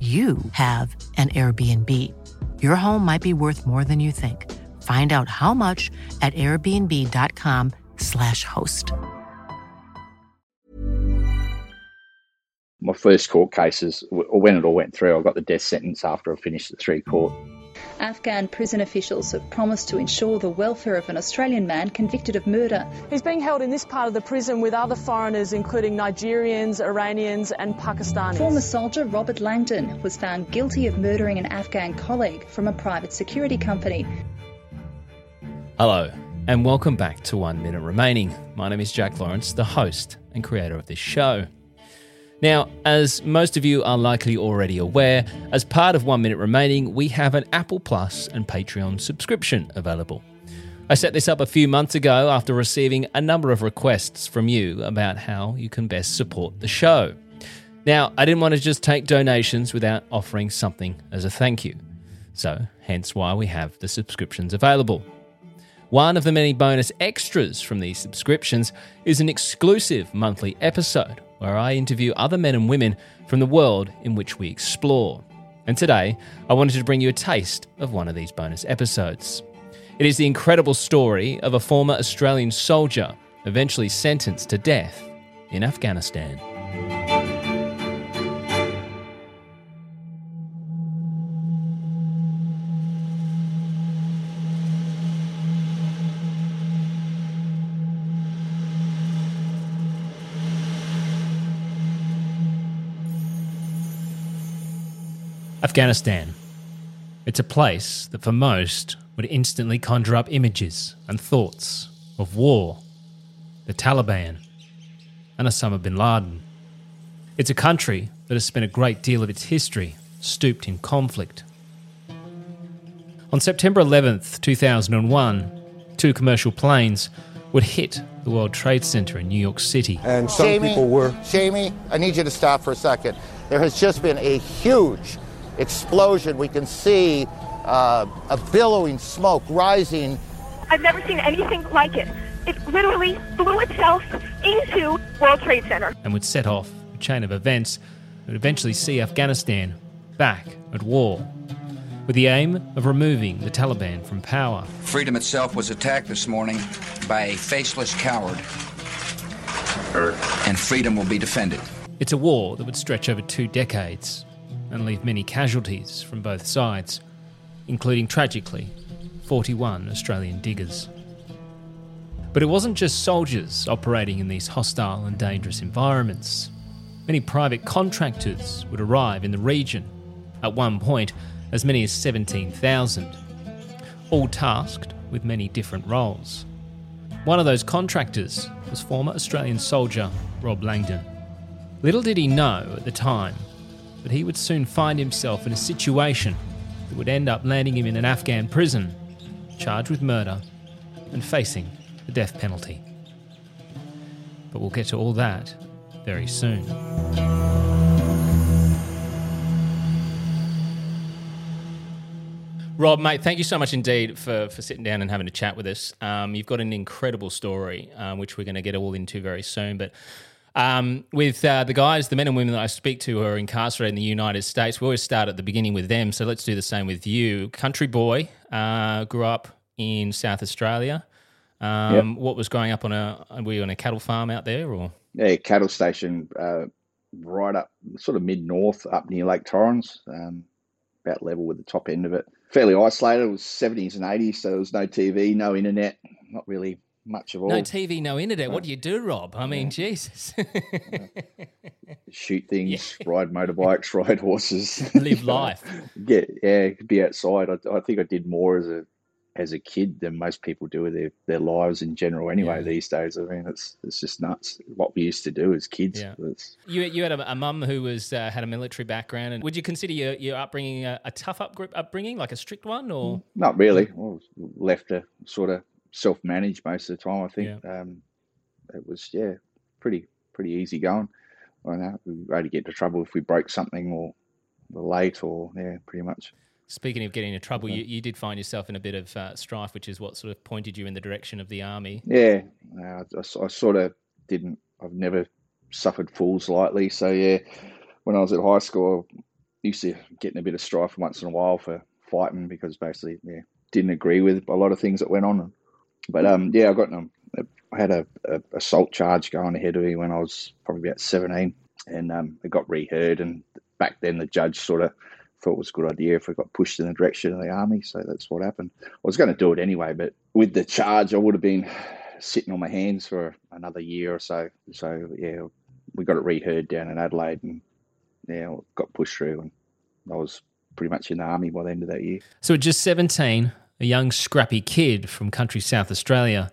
you have an Airbnb. Your home might be worth more than you think. Find out how much at airbnb.com/slash host. My first court cases, when it all went through, I got the death sentence after I finished the three court. Afghan prison officials have promised to ensure the welfare of an Australian man convicted of murder. He's being held in this part of the prison with other foreigners, including Nigerians, Iranians, and Pakistanis. Former soldier Robert Langdon was found guilty of murdering an Afghan colleague from a private security company. Hello, and welcome back to One Minute Remaining. My name is Jack Lawrence, the host and creator of this show. Now, as most of you are likely already aware, as part of One Minute Remaining, we have an Apple Plus and Patreon subscription available. I set this up a few months ago after receiving a number of requests from you about how you can best support the show. Now, I didn't want to just take donations without offering something as a thank you. So, hence why we have the subscriptions available. One of the many bonus extras from these subscriptions is an exclusive monthly episode where I interview other men and women from the world in which we explore. And today, I wanted to bring you a taste of one of these bonus episodes. It is the incredible story of a former Australian soldier eventually sentenced to death in Afghanistan. Afghanistan. It's a place that for most would instantly conjure up images and thoughts of war, the Taliban, and Osama bin Laden. It's a country that has spent a great deal of its history stooped in conflict. On September 11th, 2001, two commercial planes would hit the World Trade Center in New York City. And some Jamie, people were. Jamie, I need you to stop for a second. There has just been a huge explosion. We can see uh, a billowing smoke rising. I've never seen anything like it. It literally blew itself into World Trade Center. and would set off a chain of events that would eventually see Afghanistan back at war, with the aim of removing the Taliban from power. Freedom itself was attacked this morning by a faceless coward. And freedom will be defended. It's a war that would stretch over two decades and leave many casualties from both sides, including tragically 41 Australian diggers. But it wasn't just soldiers operating in these hostile and dangerous environments. Many private contractors would arrive in the region, at one point, as many as 17,000, all tasked with many different roles. One of those contractors was former Australian soldier Rob Langdon. Little did he know at the time that he would soon find himself in a situation that would end up landing him in an Afghan prison, charged with murder and facing the death penalty. But we'll get to all that very soon. Rob, mate, thank you so much indeed for, for sitting down and having a chat with us. Um, you've got an incredible story, um, which we're going to get all into very soon. But um, with uh, the guys, the men and women that I speak to who are incarcerated in the United States, we always start at the beginning with them. So let's do the same with you. Country boy, uh, grew up in South Australia. Um, What was growing up on a? Were you on a cattle farm out there, or Yeah, cattle station uh, right up, sort of mid north, up near Lake Torrens, um, about level with the top end of it. Fairly isolated. It was 70s and 80s, so there was no TV, no internet, not really much of all. no TV, no internet? What do you do, Rob? I mean, Jesus, Shoot things, ride motorbikes, ride horses, live life. Yeah, yeah, be outside. I, I think I did more as a as a kid than most people do with their, their lives in general. Anyway, Yeah. these days, I mean, it's it's just nuts what we used to do as kids. Yeah. You you had a, a mum who was uh, had a military background, and would you consider your, your upbringing a, a tough up, group upbringing, like a strict one, or Not really. Was left to sort of self manage most of the time. I think um, it was yeah pretty pretty easy going. I know we only get into trouble if we broke something or were late or yeah pretty much. Speaking of getting into trouble, you, you did find yourself in a bit of uh, strife, which is what sort of pointed you in the direction of the army. Yeah, I I, I sort of didn't. I've never suffered fools lightly. So yeah, when I was at high school, I used to get in a bit of strife once in a while for fighting because basically yeah didn't agree with a lot of things that went on. But um yeah, I got a, I had a, a assault charge going ahead of me when I was probably about seventeen, and um it got reheard. And back then the judge sort of thought it was a good idea if I got pushed in the direction of the army. So that's what happened. I was going to do it anyway, but with the charge, I would have been sitting on my hands for another year or so. So yeah, we got it reheard down in Adelaide, and yeah, got pushed through, and I was pretty much in the army by the end of that year. So at just 17, a young scrappy kid from country South Australia,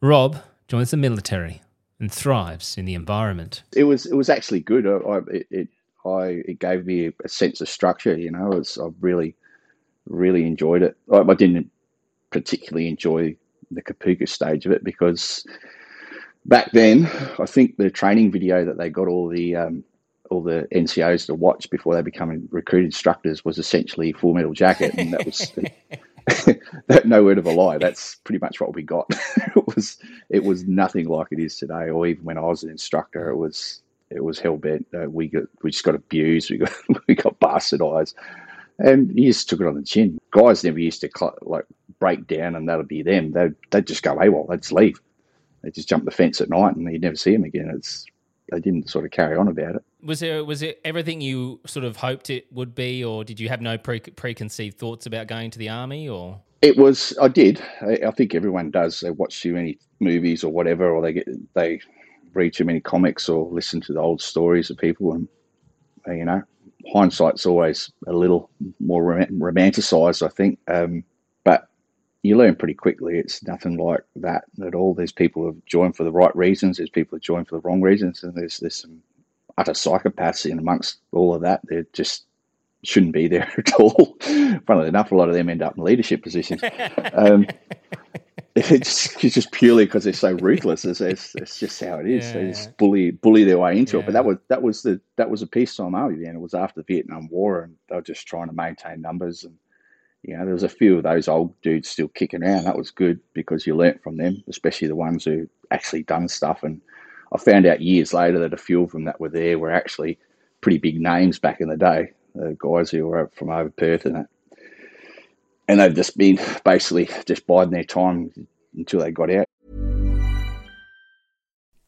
Rob joins the military and thrives in the environment. It was it was actually good. I, I it, it I it gave me a, sense of structure. You know, it's I really really enjoyed it. I, I didn't particularly enjoy the Kapooka stage of it because back then I think the training video that they got all the um, all the NCOs to watch before they become recruit instructors was essentially Full Metal Jacket, and that was that no word of a lie. That's pretty much what we got. it was it was nothing like it is today, or even when I was an instructor, it was it was hell bent. Uh, we got we just got abused. We got we got bastardized, and you just took it on the chin. Guys never used to cl- like break down, and that'll be them. They they'd just go AWOL. They'd just leave. They just jump the fence at night, and you'd never see them again. It's they didn't sort of carry on about it. Was there was it everything you sort of hoped it would be, or did you have no pre- preconceived thoughts about going to the army, or It was. I did. I, I think everyone does. They watch too many movies or whatever, or they get they read too many comics or listen to the old stories of people, and you know, hindsight's always a little more rom- romanticized. I think, um, you learn pretty quickly it's nothing like that at all. There's people who've joined for the right reasons. There's people who've joined for the wrong reasons, and there's there's some utter psychopaths in amongst all of that. They're just shouldn't be there at all. Funnily enough, a lot of them end up in leadership positions. Um, it's, it's just purely because they're so ruthless. It's, it's, it's just how it is. They just bully bully their way into it. But that was that was the that was a peacetime army then. It was after the Vietnam War, and they were just trying to maintain numbers. And you know, there was a few of those old dudes still kicking around. That was good because you learnt from them, especially the ones who actually done stuff. And I found out years later that a few of them that were there were actually pretty big names back in the day. The guys who were from over Perth and that and they've just been basically just biding their time until they got out.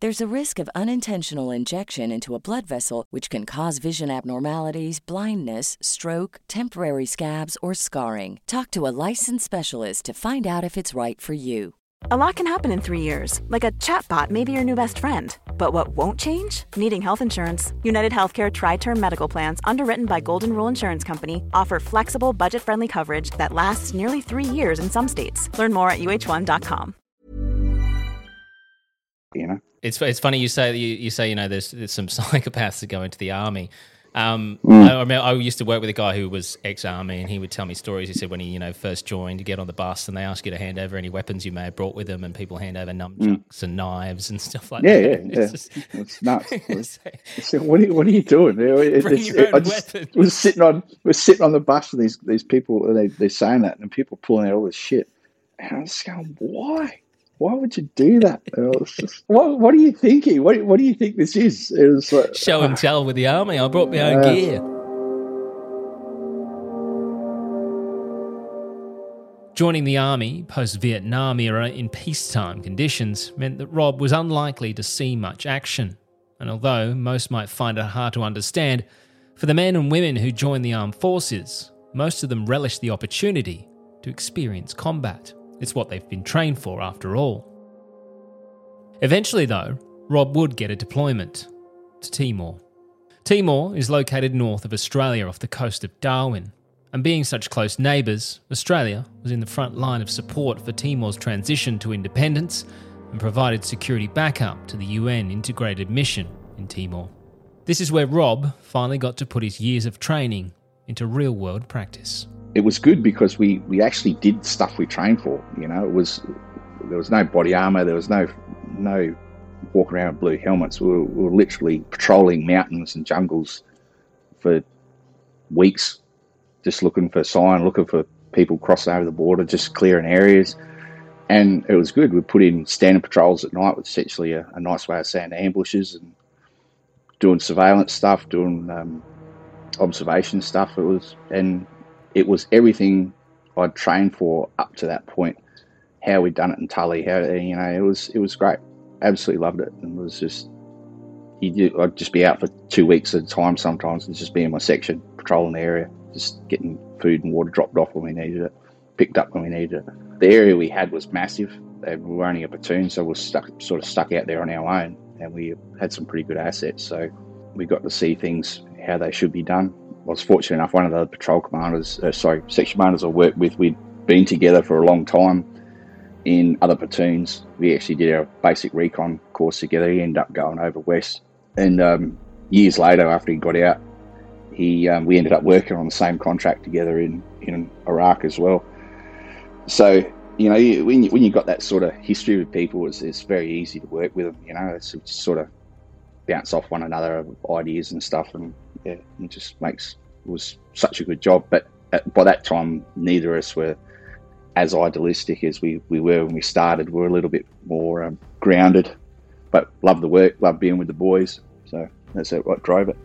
There's a risk of unintentional injection into a blood vessel, which can cause vision abnormalities, blindness, stroke, temporary scabs, or scarring. Talk to a licensed specialist to find out if it's right for you. A lot can happen in three years, like a chatbot may be your new best friend. But what won't change? Needing health insurance. United Healthcare Tri Term Medical Plans, underwritten by Golden Rule Insurance Company, offer flexible, budget friendly coverage that lasts nearly three years in some states. Learn more at uh1.com. You know? It's it's funny you say you, you say you know there's, there's some psychopaths that go into the army. Um, Mm. I, I, remember I used to work with a guy who was ex-army, and he would tell me stories. He said when he you know first joined, you get on the bus and they ask you to hand over any weapons you may have brought with them, and people hand over nunchucks and knives and stuff like Mm. Yeah, that. yeah, yeah. It's just- It's nuts. It's- it's- what, are you, what are you doing? It- Bring it's- your I just was sitting on was sitting on the bus with these these people. They they're saying that, and people pulling out all this shit. And I was just going, why? Why would you do that? And I was just, what What are you thinking? What What do you think this is? It was like, Show and tell with the army. I brought my own Uh, gear. Joining the army post Vietnam era in peacetime conditions meant that Rob was unlikely to see much action. And although most might find it hard to understand, for the men and women who joined the armed forces, most of them relished the opportunity to experience combat. It's what they've been trained for, after all. Eventually, though, Rob would get a deployment to Timor. Timor is located north of Australia off the coast of Darwin, and being such close neighbours, Australia was in the front line of support for Timor's transition to independence and provided security backup to the UN integrated mission in Timor. This is where Rob finally got to put his years of training into real world practice. It was good because we we actually did stuff we trained for. You know, it was there was no body armor, there was no no walking around with blue helmets. We were, we were literally patrolling mountains and jungles for weeks, just looking for sign, looking for people crossing over the border, just clearing areas. And it was good. We put in standing patrols at night, which is actually a, a nice way of saying ambushes and doing surveillance stuff, doing um, observation stuff. It was, and it was everything I'd trained for up to that point. How we'd done it in Tully, how you know, it was it was great. Absolutely loved it, and it was just you I'd just be out for two weeks at a time sometimes, and just be in my section patrolling the area, just getting food and water dropped off when we needed it, picked up when we needed it. The area we had was massive. We were only a platoon, so we were stuck, sort of stuck out there on our own, and we had some pretty good assets. So we got to see things how they should be done. Was fortunate enough. One of the patrol commanders, uh, sorry, section commanders I worked with, we'd been together for a long time in other platoons. We actually did our basic recon course together. He ended up going over west, and um, years later, after he got out, he um, we ended up working on the same contract together in in Iraq as well. So you know, when you, when you've got that sort of history with people, it's, it's very easy to work with them. You know, it's sort of bounce off one another ideas and stuff, and yeah, it just makes it was such a good job. But at, by that time, neither of us were as idealistic as we, we were when we started. We were a little bit more um, grounded, but love the work, love being with the boys. So that's what drove it.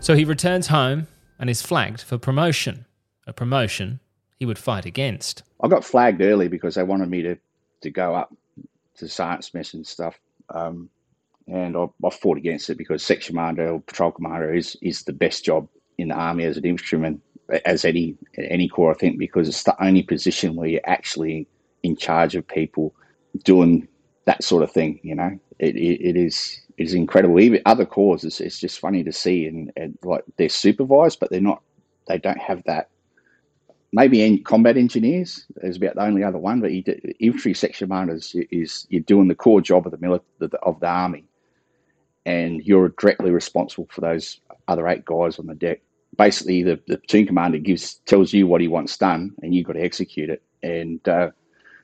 So he returns home and is flagged for promotion, a promotion he would fight against. I got flagged early because they wanted me to, to go up to sergeants mess and stuff. Um, and I, I fought against it because section commander or patrol commander is, is the best job in the army as an infantryman, as any any corps, I think, because it's the only position where you're actually in charge of people doing that sort of thing. You know, it, it, it is it is incredible. Even other corps, it's, it's just funny to see, and, and like they're supervised, but they're not. They don't have that. Maybe in combat engineers is about the only other one, but infantry section commanders is you're doing the core job of the military of the army, and you're directly responsible for those other eight guys on the deck. Basically, the, the platoon commander gives tells you what he wants done, and you've got to execute it. And uh,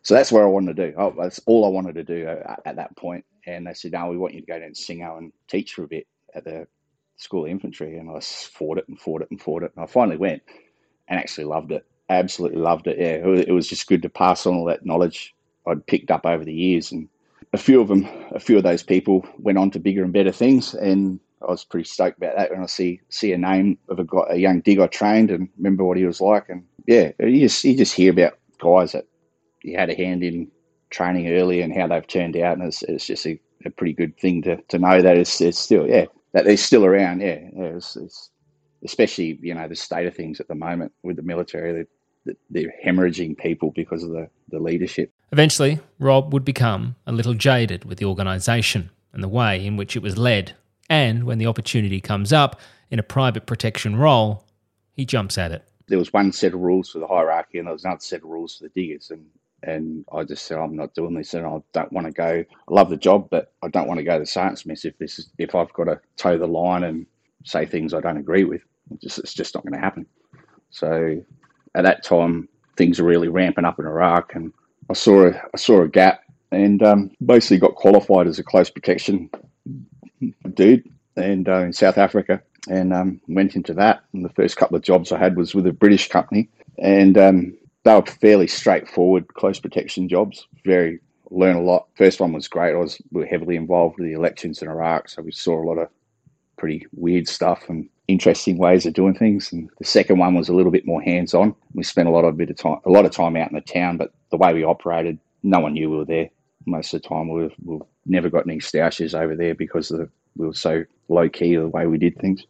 so that's what I wanted to do. Oh, that's all I wanted to do uh, at that point. And they said, "No, we want you to go down to Singo and teach for a bit at the School of Infantry." And I fought it and fought it and fought it. And I finally went and actually loved it. Absolutely loved it. Yeah, it was just good to pass on all that knowledge I'd picked up over the years and a few of them, a few of those people went on to bigger and better things, and I was pretty stoked about that when I see see a name of a guy, a young dig I trained, and remember what he was like, and yeah, you just you just hear about guys that you had a hand in training early and how they've turned out, and it's, it's just a, a pretty good thing to, to know that it's, it's still yeah that they're still around, yeah, yeah it's, it's, especially you know the state of things at the moment with the military, they're, they're hemorrhaging people because of the the leadership. Eventually, Rob would become a little jaded with the organisation and the way in which it was led. And when the opportunity comes up in a private protection role, he jumps at it. There was one set of rules for the hierarchy, and there was another set of rules for the diggers. And and I just said, I'm not doing this, and I don't want to go. I love the job, but I don't want to go to sergeants mess if this is, if I've got to toe the line and say things I don't agree with. It's just, it's just not going to happen. So at that time, things were really ramping up in Iraq, and I saw a, I saw a gap and um, basically got qualified as a close protection dude and uh, in South Africa and um, went into that. And the first couple of jobs I had was with a British company and um, they were fairly straightforward close protection jobs. Very learn a lot. First one was great. I was we were heavily involved with the elections in Iraq, so we saw a lot of pretty weird stuff and interesting ways of doing things. And the second one was a little bit more hands on. We spent a lot of bit of time, a lot of time out in the town, but the way we operated, no one knew we were there. Most of the time, we we never got any stashes over there because the, we were so low key the way we did things.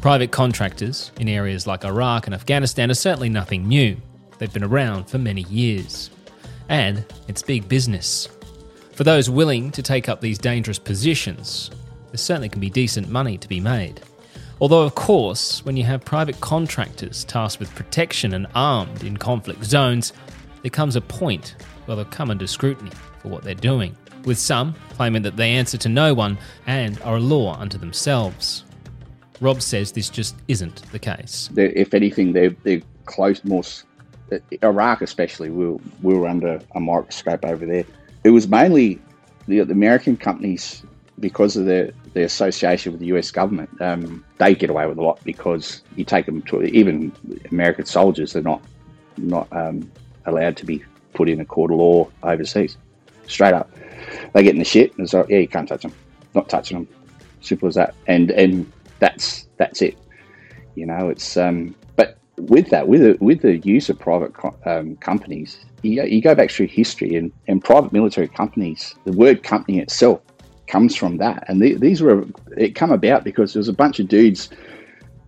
Private contractors in areas like Iraq and Afghanistan are certainly nothing new. They've been around for many years. And it's big business. For those willing to take up these dangerous positions, there certainly can be decent money to be made. Although, of course, when you have private contractors tasked with protection and armed in conflict zones, there comes a point where they'll come under scrutiny for what they're doing, with some claiming that they answer to no one and are a law unto themselves. Rob says this just isn't the case. If anything, they're, they're close, more. Uh, Iraq, especially, we were, we were under a microscope over there it was mainly the, the American companies because of their, their association with the US government. Um, they get away with a lot because you take them to even American soldiers, they're not not um, allowed to be put in a court of law overseas. Straight up, they get in the shit and it's like, yeah, you can't touch them. Not touching them. Simple as that. And and that's that's it. You know, it's um, with that, with the, with the use of private um, companies, you, you go back through history and, and private military companies, the word company itself comes from that. And the, these were, it come about because there was a bunch of dudes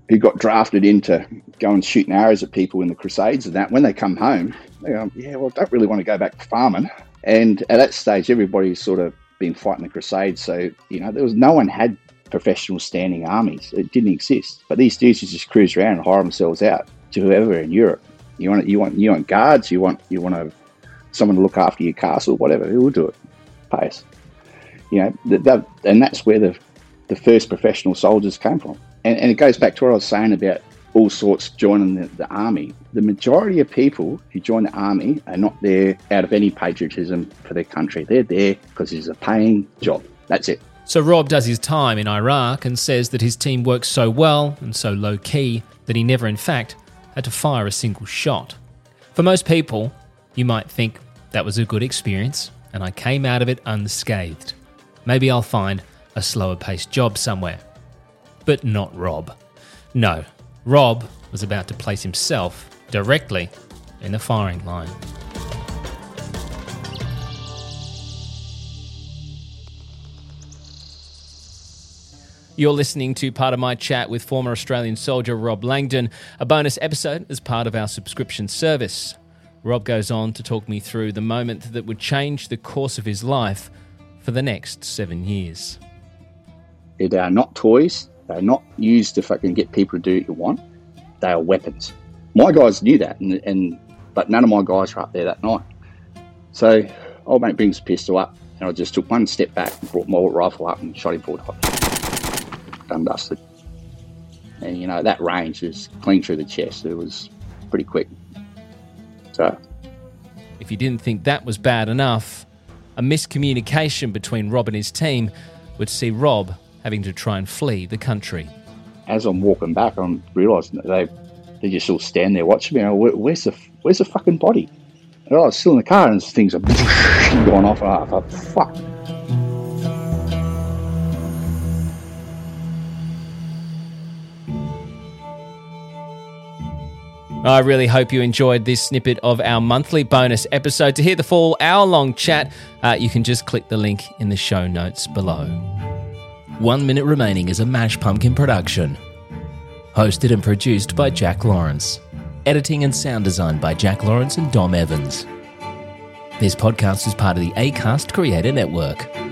who got drafted into going shooting arrows at people in the Crusades and that. When they come home, they go, yeah, well, I don't really want to go back to farming. And at that stage, everybody's sort of been fighting the Crusades. So, you know, there was no one had professional standing armies. It didn't exist. But these dudes just cruise around and hire themselves out to whoever in Europe. You want you want you want guards. You want you want to, someone to look after your castle. Whatever, who will do it? Pay us. You know, that, that, and that's where the the first professional soldiers came from. And, and it goes back to what I was saying about all sorts joining the, the, army. The majority of people who join the army are not there out of any patriotism for their country. They're there because it's a paying job. That's it. So Rob does his time in Iraq and says that his team works so well and so low key that he never, in fact, had to fire a single shot. For most people, you might think that was a good experience and I came out of it unscathed. Maybe I'll find a slower paced job somewhere. But not Rob. No, Rob was about to place himself directly in the firing line. You're listening to part of my chat with former Australian soldier Rob Langdon, a bonus episode as part of our subscription service. Rob goes on to talk me through the moment that would change the course of his life for the next seven years. They are not toys. They're not used to fucking get people to do what you want. They are weapons. My guys knew that, and, and but none of my guys were up there that night. So old mate brings a pistol up, and I just took one step back and brought my rifle up and shot him four times. Done dusted. And you know that range was clean through the chest. It was pretty quick. So If you didn't think that was bad enough, a miscommunication between Rob and his team would see Rob having to try and flee the country. as I'm walking back, I'm realising that they they just all stand there watching me. Where, where's the where's the fucking body? And I was still in the car, and things are going off, and I thought, fuck. I really hope you enjoyed this snippet of our monthly bonus episode. To hear the full hour long chat, uh, you can just click the link in the show notes below. One Minute Remaining is a Mash Pumpkin production. Hosted and produced by Jack Lawrence. Editing and sound design by Jack Lawrence and Dom Evans. This podcast is part of the ACAST Creator Network.